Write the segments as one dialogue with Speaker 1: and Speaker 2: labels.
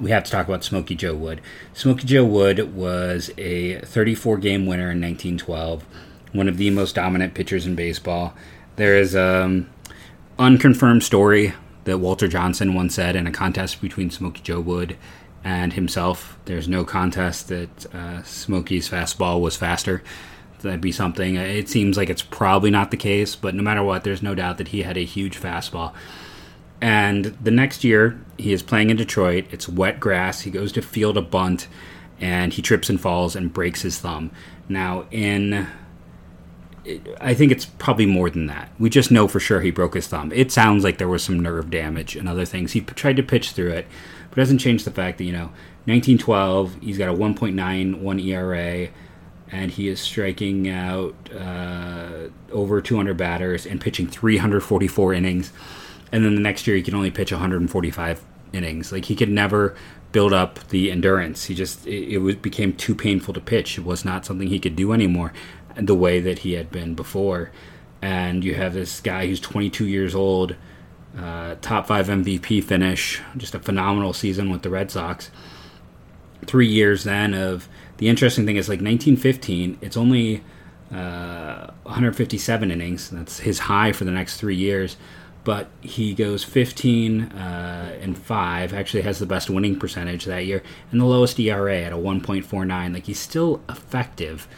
Speaker 1: we have to talk about Smokey Joe Wood. Smokey Joe Wood was a 34 game winner in 1912, one of the most dominant pitchers in baseball. There is an unconfirmed story that Walter Johnson once said in a contest between Smokey Joe Wood and himself. There's no contest that uh, Smokey's fastball was faster. That'd be something. It seems like it's probably not the case, but no matter what, there's no doubt that he had a huge fastball. And the next year, he is playing in Detroit. It's wet grass. He goes to field a bunt, and he trips and falls and breaks his thumb. Now, in I think it's probably more than that. We just know for sure he broke his thumb. It sounds like there was some nerve damage and other things. He tried to pitch through it, but it doesn't change the fact that you know 1912. He's got a 1.91 ERA, and he is striking out uh, over 200 batters and pitching 344 innings and then the next year he can only pitch 145 innings. Like he could never build up the endurance. He just it, it was, became too painful to pitch. It was not something he could do anymore, the way that he had been before. And you have this guy who's 22 years old, uh, top five MVP finish, just a phenomenal season with the Red Sox. Three years then of the interesting thing is like 1915. It's only uh, 157 innings. That's his high for the next three years but he goes 15 uh, and 5 actually has the best winning percentage that year and the lowest era at a 1.49 like he's still effective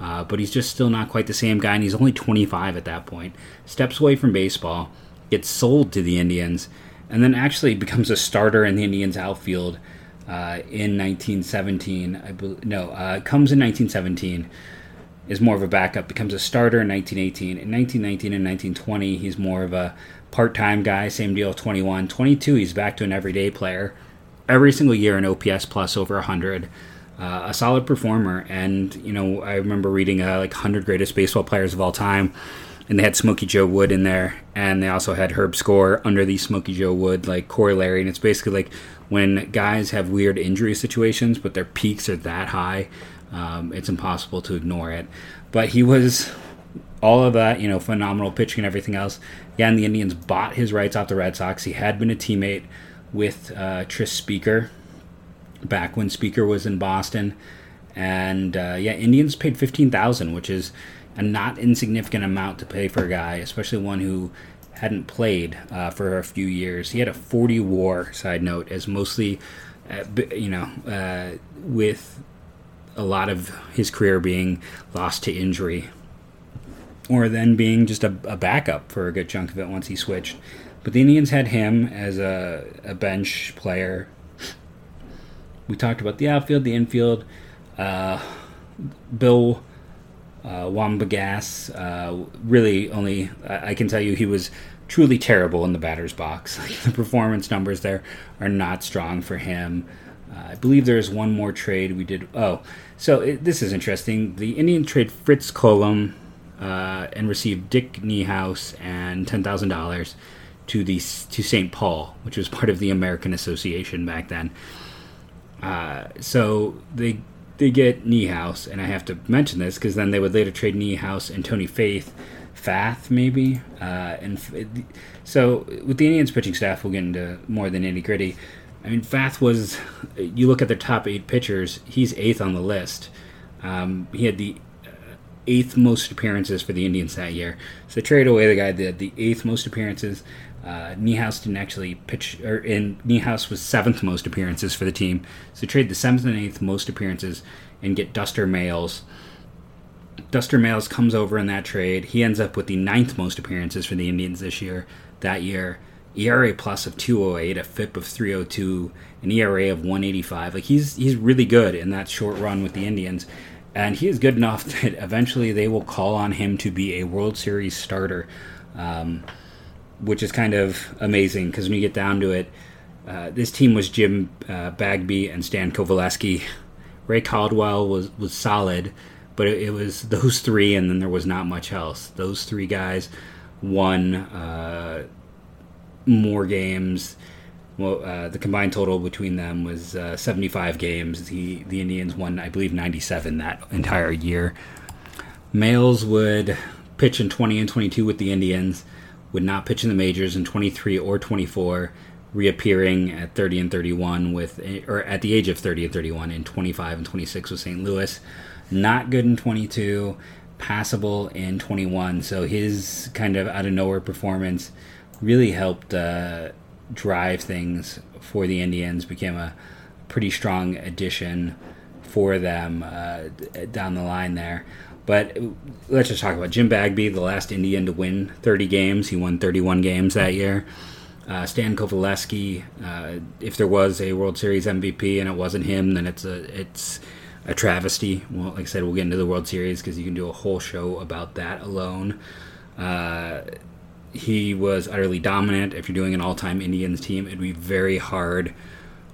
Speaker 1: uh, but he's just still not quite the same guy and he's only 25 at that point steps away from baseball gets sold to the indians and then actually becomes a starter in the indians outfield uh, in 1917 i believe no uh, comes in 1917 is more of a backup, becomes a starter in 1918. In 1919 and 1920, he's more of a part time guy, same deal, 21. 22, he's back to an everyday player. Every single year, an OPS plus over 100. Uh, a solid performer. And, you know, I remember reading uh, like 100 greatest baseball players of all time. And they had Smokey Joe Wood in there. And they also had Herb Score under the Smokey Joe Wood, like corollary. And it's basically like when guys have weird injury situations, but their peaks are that high, um, it's impossible to ignore it. But he was all of that, you know, phenomenal pitching and everything else. Again, the Indians bought his rights off the Red Sox. He had been a teammate with uh, Tris Speaker back when Speaker was in Boston, and uh, yeah, Indians paid fifteen thousand, which is a not insignificant amount to pay for a guy, especially one who hadn't played uh, for a few years. He had a forty WAR. Side note, as mostly, uh, you know, uh, with a lot of his career being lost to injury or then being just a, a, backup for a good chunk of it once he switched. But the Indians had him as a, a bench player. We talked about the outfield, the infield. Uh, Bill uh, Wambsganss, uh, really only, I, I can tell you, he was truly terrible in the batter's box. the performance numbers there are not strong for him. Uh, I believe there is one more trade we did. Oh, so it, this is interesting. The Indian trade Fritz Coumbe uh, and received Dick Niehaus and ten thousand dollars to the to St. Paul, which was part of the American Association back then. Uh, so they they get Niehaus, and I have to mention this because then they would later trade Niehaus and Tony Faith, Fath maybe, uh, and so with the Indians pitching staff, we'll get into more than nitty gritty. I mean, Fath was. You look at their top eight pitchers; he's eighth on the list. Um, he had the eighth most appearances for the Indians that year. So they traded away the guy that had the eighth most appearances. Uh, Niehaus didn't actually pitch, or in Niehaus was seventh most appearances for the team. So trade the seventh and eighth most appearances and get Duster Mails. Duster Mails comes over in that trade. He ends up with the ninth most appearances for the Indians this year. That year, ERA plus of 208, a FIP of 302, an ERA of 185. Like he's he's really good in that short run with the Indians and he is good enough that eventually they will call on him to be a World Series starter, um, which is kind of amazing because when you get down to it, uh, this team was Jim uh, Bagby and Stan Coveleski. Ray Caldwell was was solid, but it, it, was those three, and then there was not much else. Those three guys won uh, more games well, uh, the combined total between them was uh, 75 games. The the Indians won, I believe, 97 that entire year. Mails would pitch in 20 and 22 with the Indians, would not pitch in the majors in 23 or 24. reappearing at 30 and 31 with, or at the age of 30 and 31 in 25 and 26 with St. Louis. Not good in 22, passable in 21. So his kind of out of nowhere performance really helped uh, drive things for the Indians. Became a pretty strong addition for them uh, down the line there. But let's just talk about Jim Bagby, the last Indian to win 30 games. He won 31 games that year. Uh, Stan Coveleski, uh, if there was a World Series MVP and it wasn't him, then it's a it's a travesty. Well, like I said, we'll get into the World Series because you can do a whole show about that alone. He was utterly dominant. If you're doing an all-time Indians team, it'd be very hard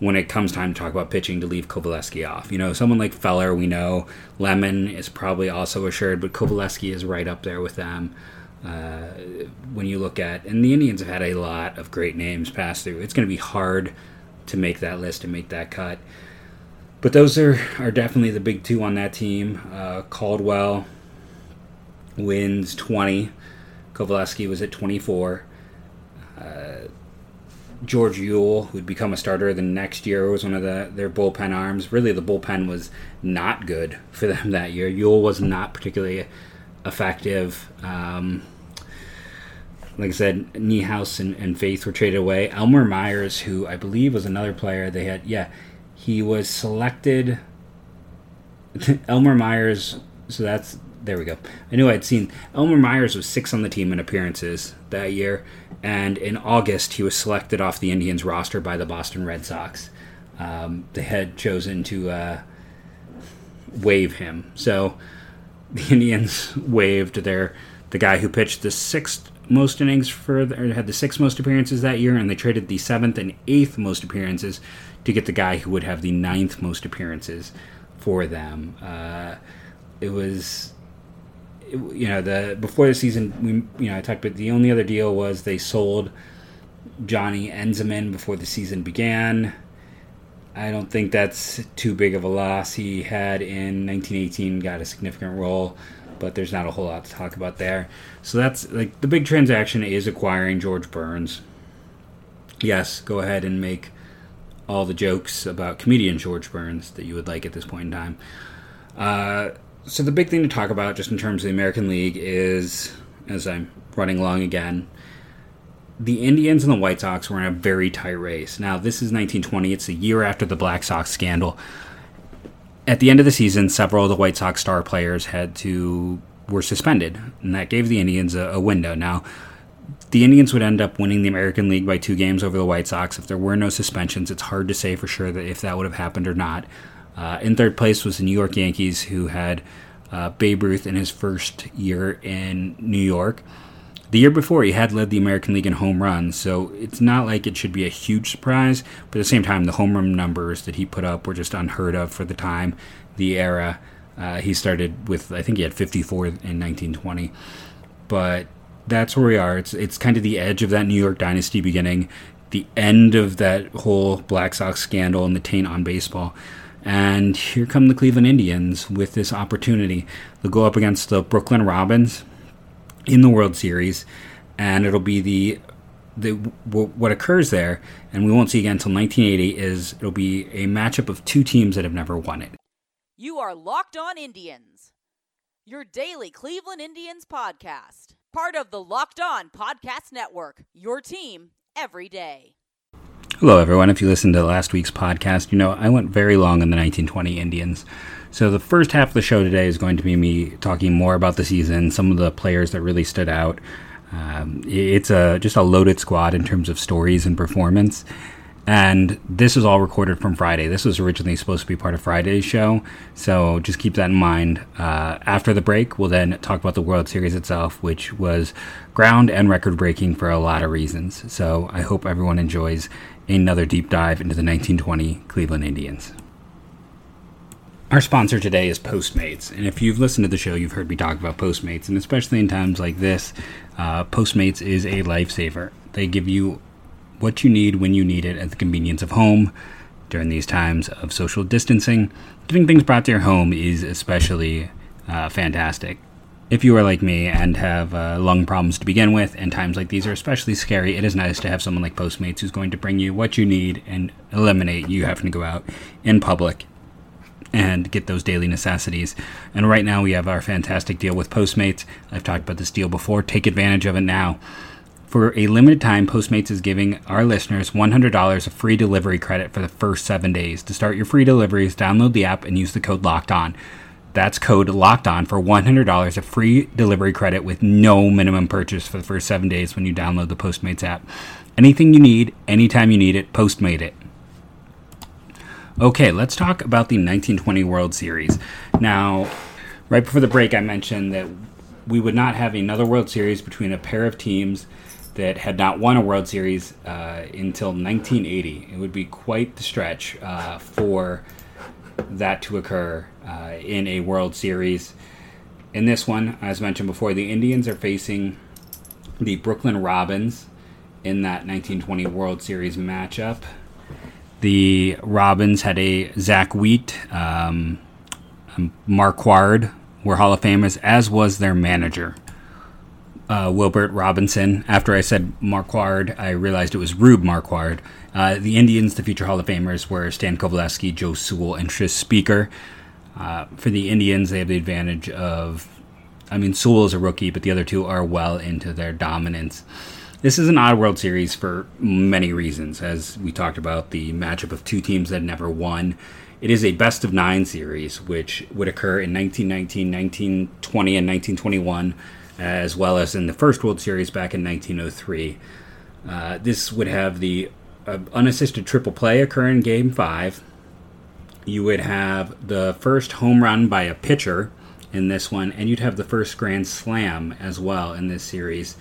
Speaker 1: when it comes time to talk about pitching to leave Coveleski off. You know, someone like Feller, we know Lemon is probably also assured, but Coveleski is right up there with them. Uh, when you look at, and the Indians have had a lot of great names pass through. It's going to be hard to make that list and make that cut. But those are, are definitely the big two on that team. Uh, Caldwell wins 20. Coveleski was at 24. Uh, George Uhle, who'd become a starter the next year, was one of the, their bullpen arms. Really, the bullpen was not good for them that year. Uhle was not particularly effective. Um, like I said, Niehaus and, and Faith were traded away. Elmer Myers, who I believe was another player they had, yeah, he was selected. Elmer Myers, so that's there we go. I knew I'd seen Elmer Myers was six on the team in appearances that year, and in August he was selected off the Indians roster by the Boston Red Sox. Um, they had chosen to uh, waive him, so the Indians waived their the guy who pitched the sixth most innings for or had the sixth most appearances that year, and they traded the seventh and eighth most appearances to get the guy who would have the ninth most appearances for them. Uh, it was you know the before the season we you know I talked about the only other deal was they sold Johnny Enzmann before the season began. I don't think that's too big of a loss. He had in 1918 got a significant role, but there's not a whole lot to talk about there. So that's like the big transaction is acquiring George Burns. Yes, go ahead and make all the jokes about comedian George Burns that you would like at this point in time. Uh, so the big thing to talk about, just in terms of the American League, is as I'm running along again, the Indians and the White Sox were in a very tight race. Now this is 1920; it's a year after the Black Sox scandal. At the end of the season, several of the White Sox star players had to were suspended, and that gave the Indians a, a window. Now, the Indians would end up winning the American League by two games over the White Sox if there were no suspensions. It's hard to say for sure that if that would have happened or not. Uh, in third place was the New York Yankees, who had uh, Babe Ruth in his first year in New York. The year before, he had led the American League in home runs, so it's not like it should be a huge surprise. But at the same time, the home run numbers that he put up were just unheard of for the time, the era. Uh, he started with, I think he had 54 in 1920. But that's where we are. It's it's kind of the edge of that New York dynasty beginning, the end of that whole Black Sox scandal and the taint on baseball. And here come the Cleveland Indians with this opportunity. They'll go up against the Brooklyn Robins in the World Series, and it'll be the the what occurs there, and we won't see again until 1980. Is it'll be a matchup of two teams that have never won it.
Speaker 2: You are locked on Indians, your daily Cleveland Indians podcast, part of the Locked On Podcast Network. Your team every day.
Speaker 1: Hello, everyone. If you listened to last week's podcast, you know I went very long on the 1920 Indians. So the first half of the show today is going to be me talking more about the season, some of the players that really stood out. Um, it's a just a loaded squad in terms of stories and performance. And this is all recorded from Friday. This was originally supposed to be part of Friday's show, so just keep that in mind. Uh, after the break, we'll then talk about the World Series itself, which was ground and record breaking for a lot of reasons. So I hope everyone enjoys another deep dive into the 1920 Cleveland Indians. Our sponsor today is Postmates, and if you've listened to the show, you've heard me talk about Postmates, and especially in times like this, uh, Postmates is a lifesaver. They give you what you need when you need it at the convenience of home during these times of social distancing. Getting things brought to your home is especially uh, fantastic. If you are like me and have uh, lung problems to begin with, and times like these are especially scary, it is nice to have someone like Postmates who's going to bring you what you need and eliminate you having to go out in public and get those daily necessities. And right now, we have our fantastic deal with Postmates. I've talked about this deal before. Take advantage of it now. For a limited time, Postmates is giving our listeners $100 of free delivery credit for the first seven days. To start your free deliveries, download the app and use the code LOCKED ON. That's code LOCKED ON for $100 of free delivery credit with no minimum purchase for the first seven days when you download the Postmates app. Anything you need, anytime you need it, Postmate it. Okay, let's talk about the 1920 World Series. Now, right before the break, I mentioned that we would not have another World Series between a pair of teams that had not won a World Series uh, until 1980. It would be quite the stretch uh, for that to occur uh, in a World Series. In this one, as mentioned before, the Indians are facing the Brooklyn Robins in that 1920 World Series matchup. The Robins had a Zack Wheat, um, Marquard were Hall of Famers, as was their manager, uh, Wilbert Robinson. After I said Marquard, I realized it was Rube Marquard. Uh, the Indians, the future Hall of Famers, were Stan Coveleski, Joe Sewell, and Tris Speaker. Uh, for the Indians, they have the advantage of, I mean, Sewell is a rookie, but the other two are well into their dominance. This is an odd World Series for many reasons, as we talked about the matchup of two teams that never won. It is a best of nine series, which would occur in 1919, 1920, and 1921, as well as in the first World Series back in 1903. Uh, this would have the uh, unassisted triple play occur in Game 5. You would have the first home run by a pitcher in this one, and you'd have the first grand slam as well in this series.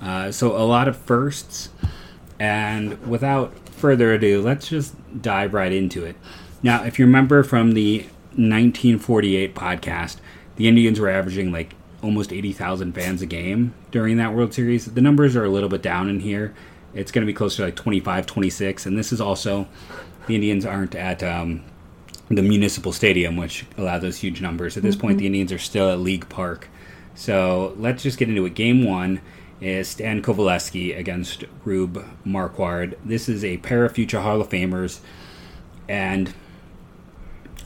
Speaker 1: Uh, so a lot of firsts. And without further ado, let's just dive right into it. Now, if you remember from the 1948 podcast, the Indians were averaging like almost 80,000 fans a game during that World Series. The numbers are a little bit down in here. It's going to be closer to like 25, 26. And this is also, the Indians aren't at um, the municipal stadium, which allows those huge numbers. At this mm-hmm. point, the Indians are still at League Park. So let's just get into it. Game one is Stan Coveleski against Rube Marquard. This is a pair of future Hall of Famers, and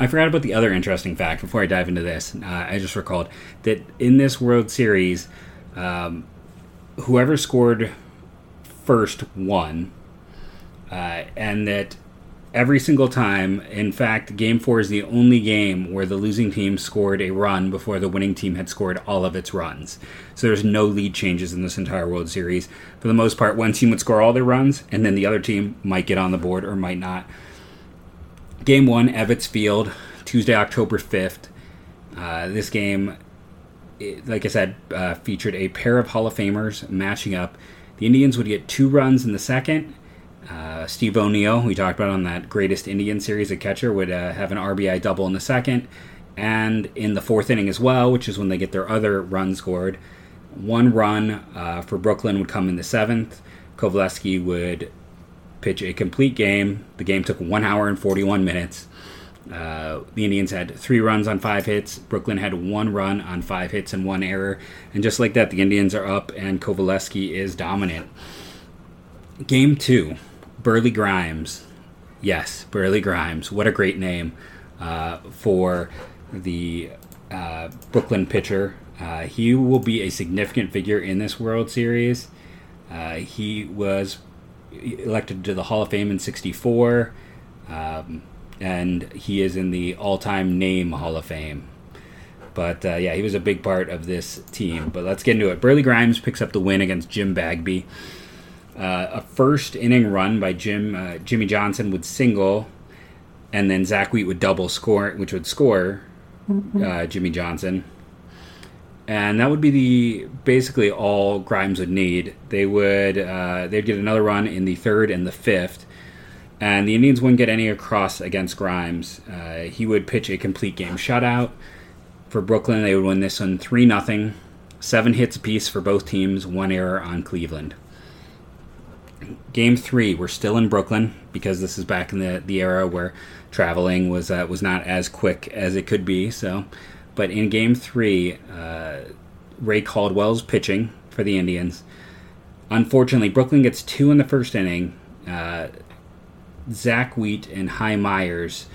Speaker 1: I forgot about the other interesting fact before I dive into this. Uh, I just recalled that in this World Series, um, whoever scored first won, uh, and that every single time. In fact, game four is the only game where the losing team scored a run before the winning team had scored all of its runs. So there's no lead changes in this entire World Series. For the most part, one team would score all their runs, and then the other team might get on the board or might not. Game one, Ebbets Field, Tuesday, October 5th. Uh, this game, like I said, uh, featured a pair of Hall of Famers matching up. The Indians would get two runs in the second uh, Steve O'Neill, we talked about on that greatest Indian series, a catcher, would uh, have an RBI double in the second, and in the fourth inning as well, which is when they get their other run scored. One run uh, for Brooklyn would come in the seventh. Coveleski would pitch a complete game. The game took one hour and 41 minutes. Uh, the Indians had three runs on five hits. Brooklyn had one run on five hits and one error. And just like that, the Indians are up, and Coveleski is dominant. Game two. Burleigh Grimes. Yes, Burleigh Grimes. What a great name uh, for the uh, Brooklyn pitcher. Uh, he will be a significant figure in this World Series. Uh, he was elected to the Hall of Fame in 64, um, and he is in the all time name Hall of Fame. But uh, yeah, he was a big part of this team. But let's get into it. Burleigh Grimes picks up the win against Jim Bagby. Uh, a first inning run by Jim uh, Jimmy Johnson would single, and then Zack Wheat would double score, which would score mm-hmm. uh, Jimmy Johnson, and that would be the basically all Grimes would need. They would uh, they'd get another run in the third and the fifth, and the Indians wouldn't get any across against Grimes. Uh, he would pitch a complete game shutout for Brooklyn. They would win this one three nothing, seven hits apiece for both teams, one error on Cleveland game three, we're still in Brooklyn because this is back in the, the era where traveling was uh, was not as quick as it could be. So, but in game three, uh, Ray Caldwell's pitching for the Indians. Unfortunately, Brooklyn gets two in the first inning. Uh, Zack Wheat and Hy Myers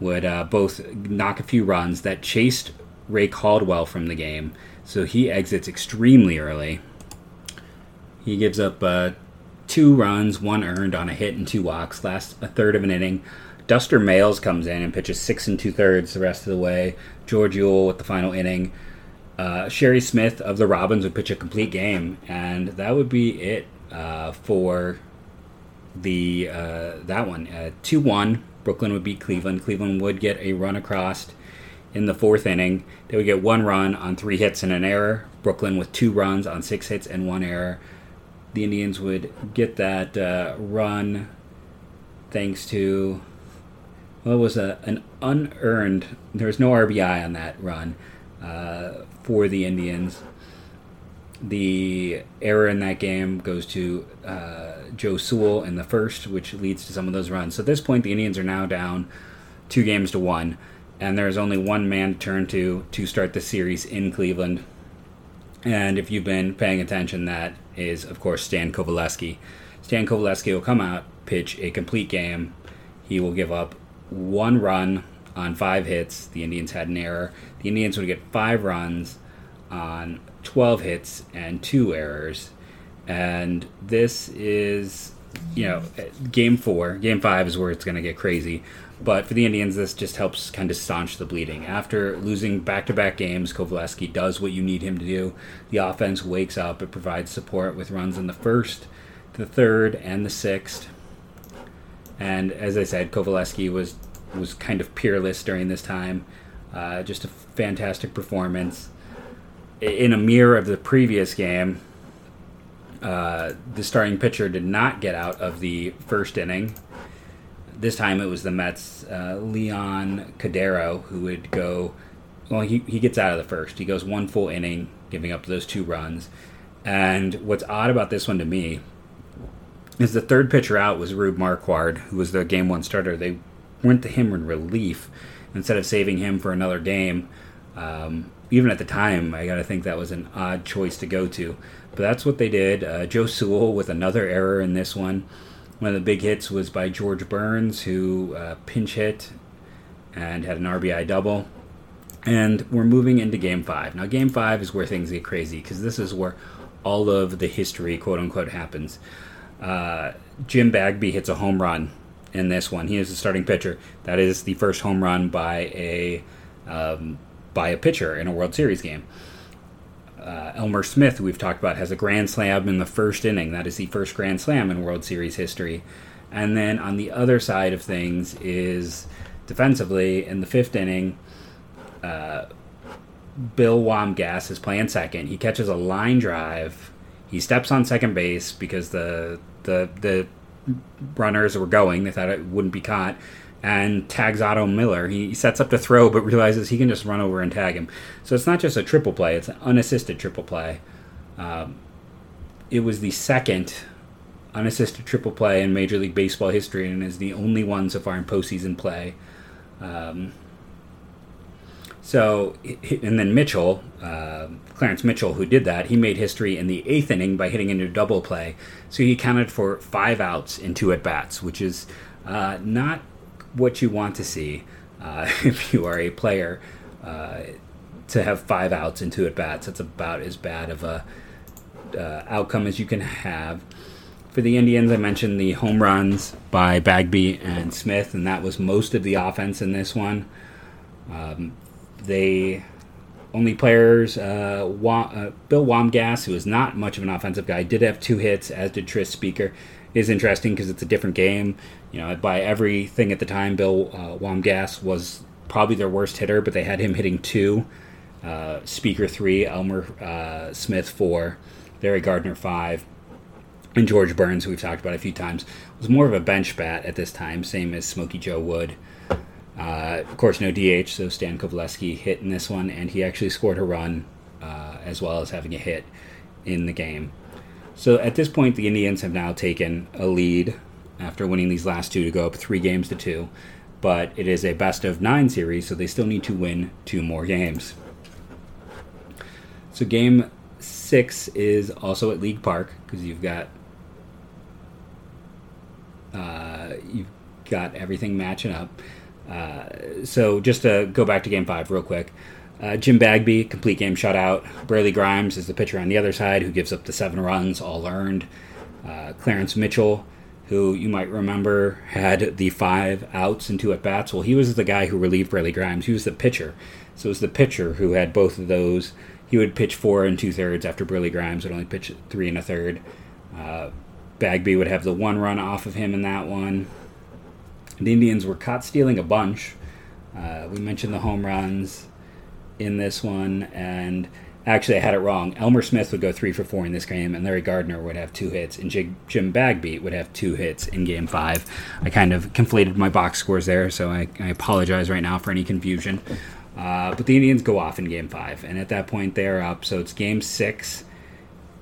Speaker 1: would uh, both knock a few runs that chased Ray Caldwell from the game, so he exits extremely early. He gives up uh, two runs, one earned on a hit and two walks, last a third of an inning. Duster Mails comes in and pitches six and two thirds the rest of the way. George Uhle with the final inning. Uh, Sherry Smith of the Robins would pitch a complete game, and that would be it uh, for the uh, that one. Uh, two one, Brooklyn would beat Cleveland. Cleveland would get a run across in the fourth inning. They would get one run on three hits and an error. Brooklyn with two runs on six hits and one error. The Indians would get that uh, run thanks to well, it was a, an unearned. There was no RBI on that run uh, for the Indians. The error in that game goes to uh, Joe Sewell in the first, which leads to some of those runs. So at this point, the Indians are now down two games to one, and there's only one man to turn to to start the series in Cleveland. And if you've been paying attention, that is, of course, Stan Coveleski. Stan Coveleski will come out, pitch a complete game. He will give up one run on five hits. The Indians had an error. The Indians would get five runs on 12 hits and two errors. And this is, you know, game four. Game five is where it's going to get crazy. But for the Indians, this just helps kind of staunch the bleeding. After losing back to back games, Coveleski does what you need him to do. The offense wakes up, it provides support with runs in the first, the third, and the sixth. And as I said, Coveleski was was kind of peerless during this time. Uh, just a fantastic performance. In a mirror of the previous game, uh, the starting pitcher did not get out of the first inning. This time it was the Mets' uh, Leon Cadore who would go. Well, he, he gets out of the first. He goes one full inning, giving up those two runs. And what's odd about this one to me is the third pitcher out was Rube Marquard, who was the game one starter. They went to him in relief instead of saving him for another game. Um, even at the time, I got to think that was an odd choice to go to. But that's what they did. Uh, Joe Sewell with another error in this one. One of the big hits was by George Burns, who uh, pinch hit and had an RBI double. And we're moving into game five. Now, game five is where things get crazy because this is where all of the history, quote unquote, happens. Uh, Jim Bagby hits a home run in this one. He is the starting pitcher. That is the first home run by a um, by a pitcher in a World Series game. Uh, Elmer Smith, we've talked about, has a grand slam in the first inning. That is the first grand slam in World Series history. And then on the other side of things is defensively in the fifth inning. Uh, Bill Wambsganss is playing second. He catches a line drive. He steps on second base because the the the runners were going. They thought it wouldn't be caught. And tags Otto Miller. He sets up to throw, but realizes he can just run over and tag him. So it's not just a triple play, it's an unassisted triple play. Um, it was the second unassisted triple play in Major League Baseball history and is the only one so far in postseason play. Um, so, and then Mitchell, uh, Clarence Mitchell, who did that, he made history in the eighth inning by hitting into double play. So he counted for five outs in two at bats, which is uh, not what you want to see uh, if you are a player. Uh, to have five outs in two at bats, that's about as bad of a uh, outcome as you can have. For the Indians, I mentioned the home runs by Bagby and Smith, and that was most of the offense in this one. Um, they only players. Uh, Wa- uh, Bill Wambsganss, who is not much of an offensive guy, did have two hits, as did Tris Speaker. Is interesting because it's a different game. You know, by everything at the time, Bill uh, Wambsganss was probably their worst hitter, but they had him hitting two. Uh, Speaker three, Elmer uh, Smith four, Larry Gardner five, and George Burns, who we've talked about a few times, was more of a bench bat at this time, same as Smokey Joe Wood. Uh, of course, no DH, so Stan Coveleski hit in this one, and he actually scored a run uh, as well as having a hit in the game. So at this point, the Indians have now taken a lead after winning these last two to go up three games to two. But it is a best of nine series, so they still need to win two more games. So game six is also at League Park because you've got uh, you've got everything matching up. Uh, so just to go back to Game Five real quick. Uh, Jim Bagby, complete game shutout. Burleigh Grimes is the pitcher on the other side who gives up the seven runs, all earned. Uh, Clarence Mitchell, who you might remember had the five outs and two at bats. Well, he was the guy who relieved Burleigh Grimes. He was the pitcher. So it was the pitcher who had both of those. He would pitch four and two thirds after Burleigh Grimes would only pitch three and a third. Uh, Bagby would have the one run off of him in that one. The Indians were caught stealing a bunch. Uh, we mentioned the home runs in this one, and actually I had it wrong. Elmer Smith would go three for four in this game, and Larry Gardner would have two hits, and Jim Bagby would have two hits in Game Five. I kind of conflated my box scores there, so I, I apologize right now for any confusion. Uh, but the Indians go off in Game Five, and at that point they are up. So it's Game Six,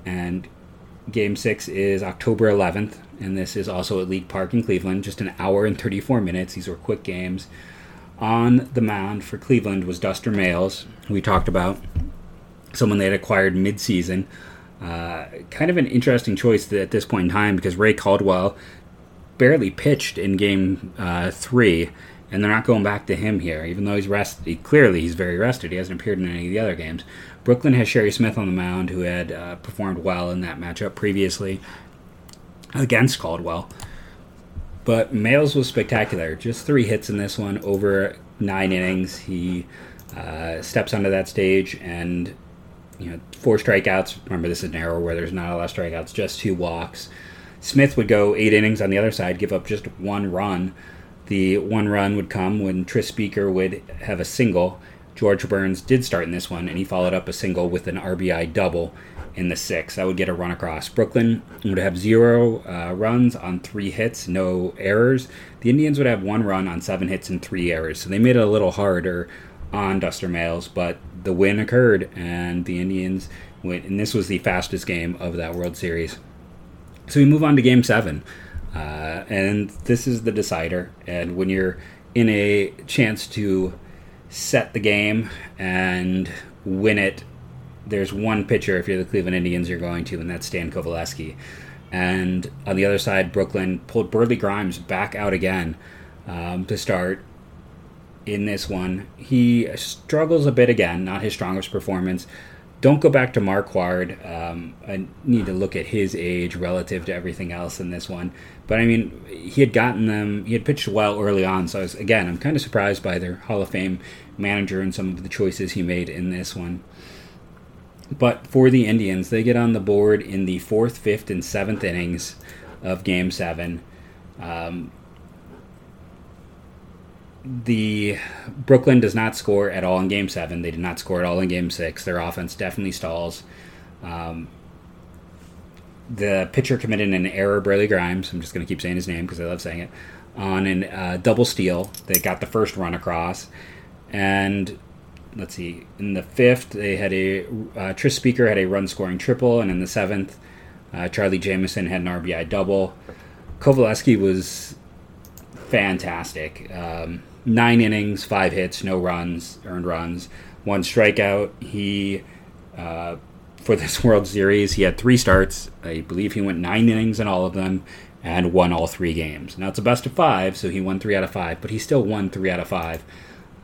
Speaker 1: and Game Six is October 11th, and this is also at League Park in Cleveland. Just an hour and 34 minutes. These were quick games. On the mound for Cleveland was Duster Mails, who we talked about, someone they had acquired mid-season. Uh, kind of an interesting choice at this point in time because Ray Caldwell barely pitched in Game uh, Three, and they're not going back to him here, even though he's rested. Clearly, he's very rested. He hasn't appeared in any of the other games. Brooklyn has Sherry Smith on the mound, who had uh, performed well in that matchup previously against Caldwell. But Mails was spectacular. Just three hits in this one over nine innings. He uh, steps onto that stage and you know four strikeouts. Remember, this is an era where there's not a lot of strikeouts, just two walks. Smith would go eight innings on the other side, give up just one run. The one run would come when Tris Speaker would have a single. George Burns did start in this one, and he followed up a single with an RBI double in the sixth. I would get a run across. Brooklyn would have zero uh, runs on three hits, no errors. The Indians would have one run on seven hits and three errors. So they made it a little harder on Duster Mails, but the win occurred, and the Indians went. And this was the fastest game of that World Series. So we move on to Game Seven, uh, and this is the decider. And when you're in a chance to set the game and win it there's one pitcher if you're the Cleveland Indians you're going to, and that's Stan Coveleski. And on the other side, Brooklyn pulled Burleigh Grimes back out again um, to start in this one. He struggles a bit again, not his strongest performance. Don't go back to Marquard. Um, I need to look at his age relative to everything else in this one. But I mean, he had gotten them, he had pitched well early on. So, was, again, I'm kind of surprised by their Hall of Fame manager and some of the choices he made in this one. But for the Indians, they get on the board in the fourth, fifth, and seventh innings of Game Seven. Um, the Brooklyn does not score at all in Game Seven. They did not score at all in Game Six. Their offense definitely stalls. Um, the pitcher committed an error, Burleigh Grimes. I'm just going to keep saying his name because I love saying it. On a uh, double steal, they got the first run across, and let's see, in the fifth, they had a uh, Tris Speaker had a run scoring triple, and in the seventh, uh, Charlie Jamieson had an RBI double. Coveleski was fantastic. Um, nine innings, five hits, no runs, earned runs, one strikeout. He, uh, for this World Series, he had three starts. I believe he went nine innings in all of them and won all three games. Now it's a best of five, so he won three out of five, but he still won three out of five.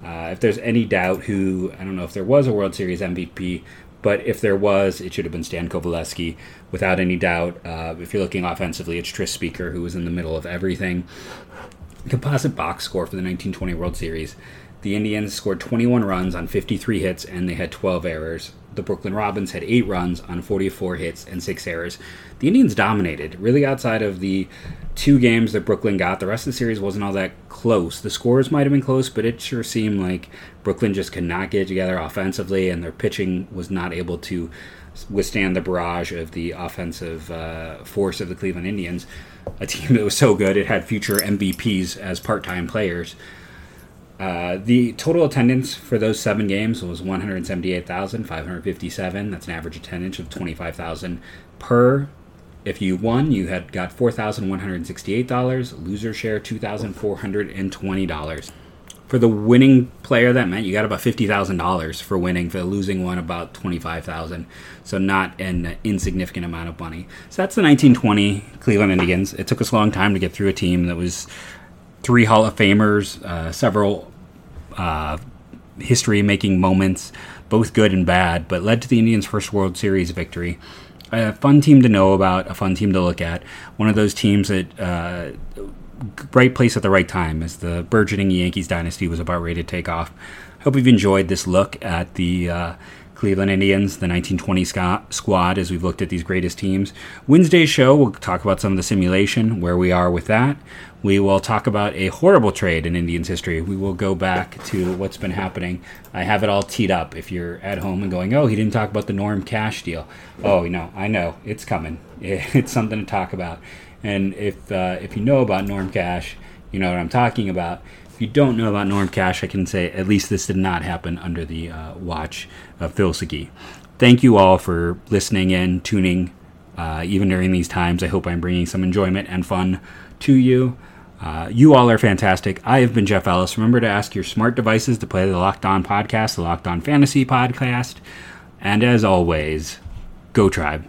Speaker 1: Uh, if there's any doubt who, I don't know if there was a World Series MVP, but if there was, it should have been Stan Coveleski, without any doubt. Uh, if you're looking offensively, it's Tris Speaker, who was in the middle of everything. Composite box score for the 1920 World Series. The Indians scored 21 runs on 53 hits, and they had 12 errors. The Brooklyn Robins had 8 runs on 44 hits and 6 errors. The Indians dominated, really outside of the two games that Brooklyn got. The rest of the series wasn't all that close. The scores might have been close, but it sure seemed like Brooklyn just could not get together offensively, and their pitching was not able to withstand the barrage of the offensive uh, force of the Cleveland Indians. A team that was so good it had future MVPs as part time players. Uh, the total attendance for those seven games was 178,557. That's an average attendance of 25,000 per if you won, you had got $4,168. Loser share $2,420. for the winning player, that meant you got about fifty thousand dollars for winning. For the losing one, about twenty five thousand. So not an insignificant amount of money. So that's the 1920 Cleveland Indians. It took us a long time to get through a team that was three Hall of Famers, uh, several uh, history-making moments, both good and bad, but led to the Indians' first World Series victory. A fun team to know about, a fun team to look at. One of those teams that uh, right place at the right time as the burgeoning Yankees dynasty was about ready to take off. Hope you've enjoyed this look at the uh, Cleveland Indians, the 1920 squad, as we've looked at these greatest teams. Wednesday's show, we'll talk about some of the simulation, where we are with that. We will talk about a horrible trade in Indians history. We will go back to what's been happening. I have it all teed up. If you're at home and going, oh, he didn't talk about the Norm Cash deal. Oh, no, I know. It's coming. It's something to talk about. And if uh, if you know about Norm Cash, you know what I'm talking about. If you don't know about Norm Cash, I can say at least this did not happen under the uh, watch of Phil Seghi. Thank you all for listening in, tuning, uh, even during these times. I hope I'm bringing some enjoyment and fun to you. Uh, you all are fantastic. I have been Jeff Ellis. Remember to ask your smart devices to play the Locked On podcast, the Locked On Fantasy podcast. And as always, go tribe.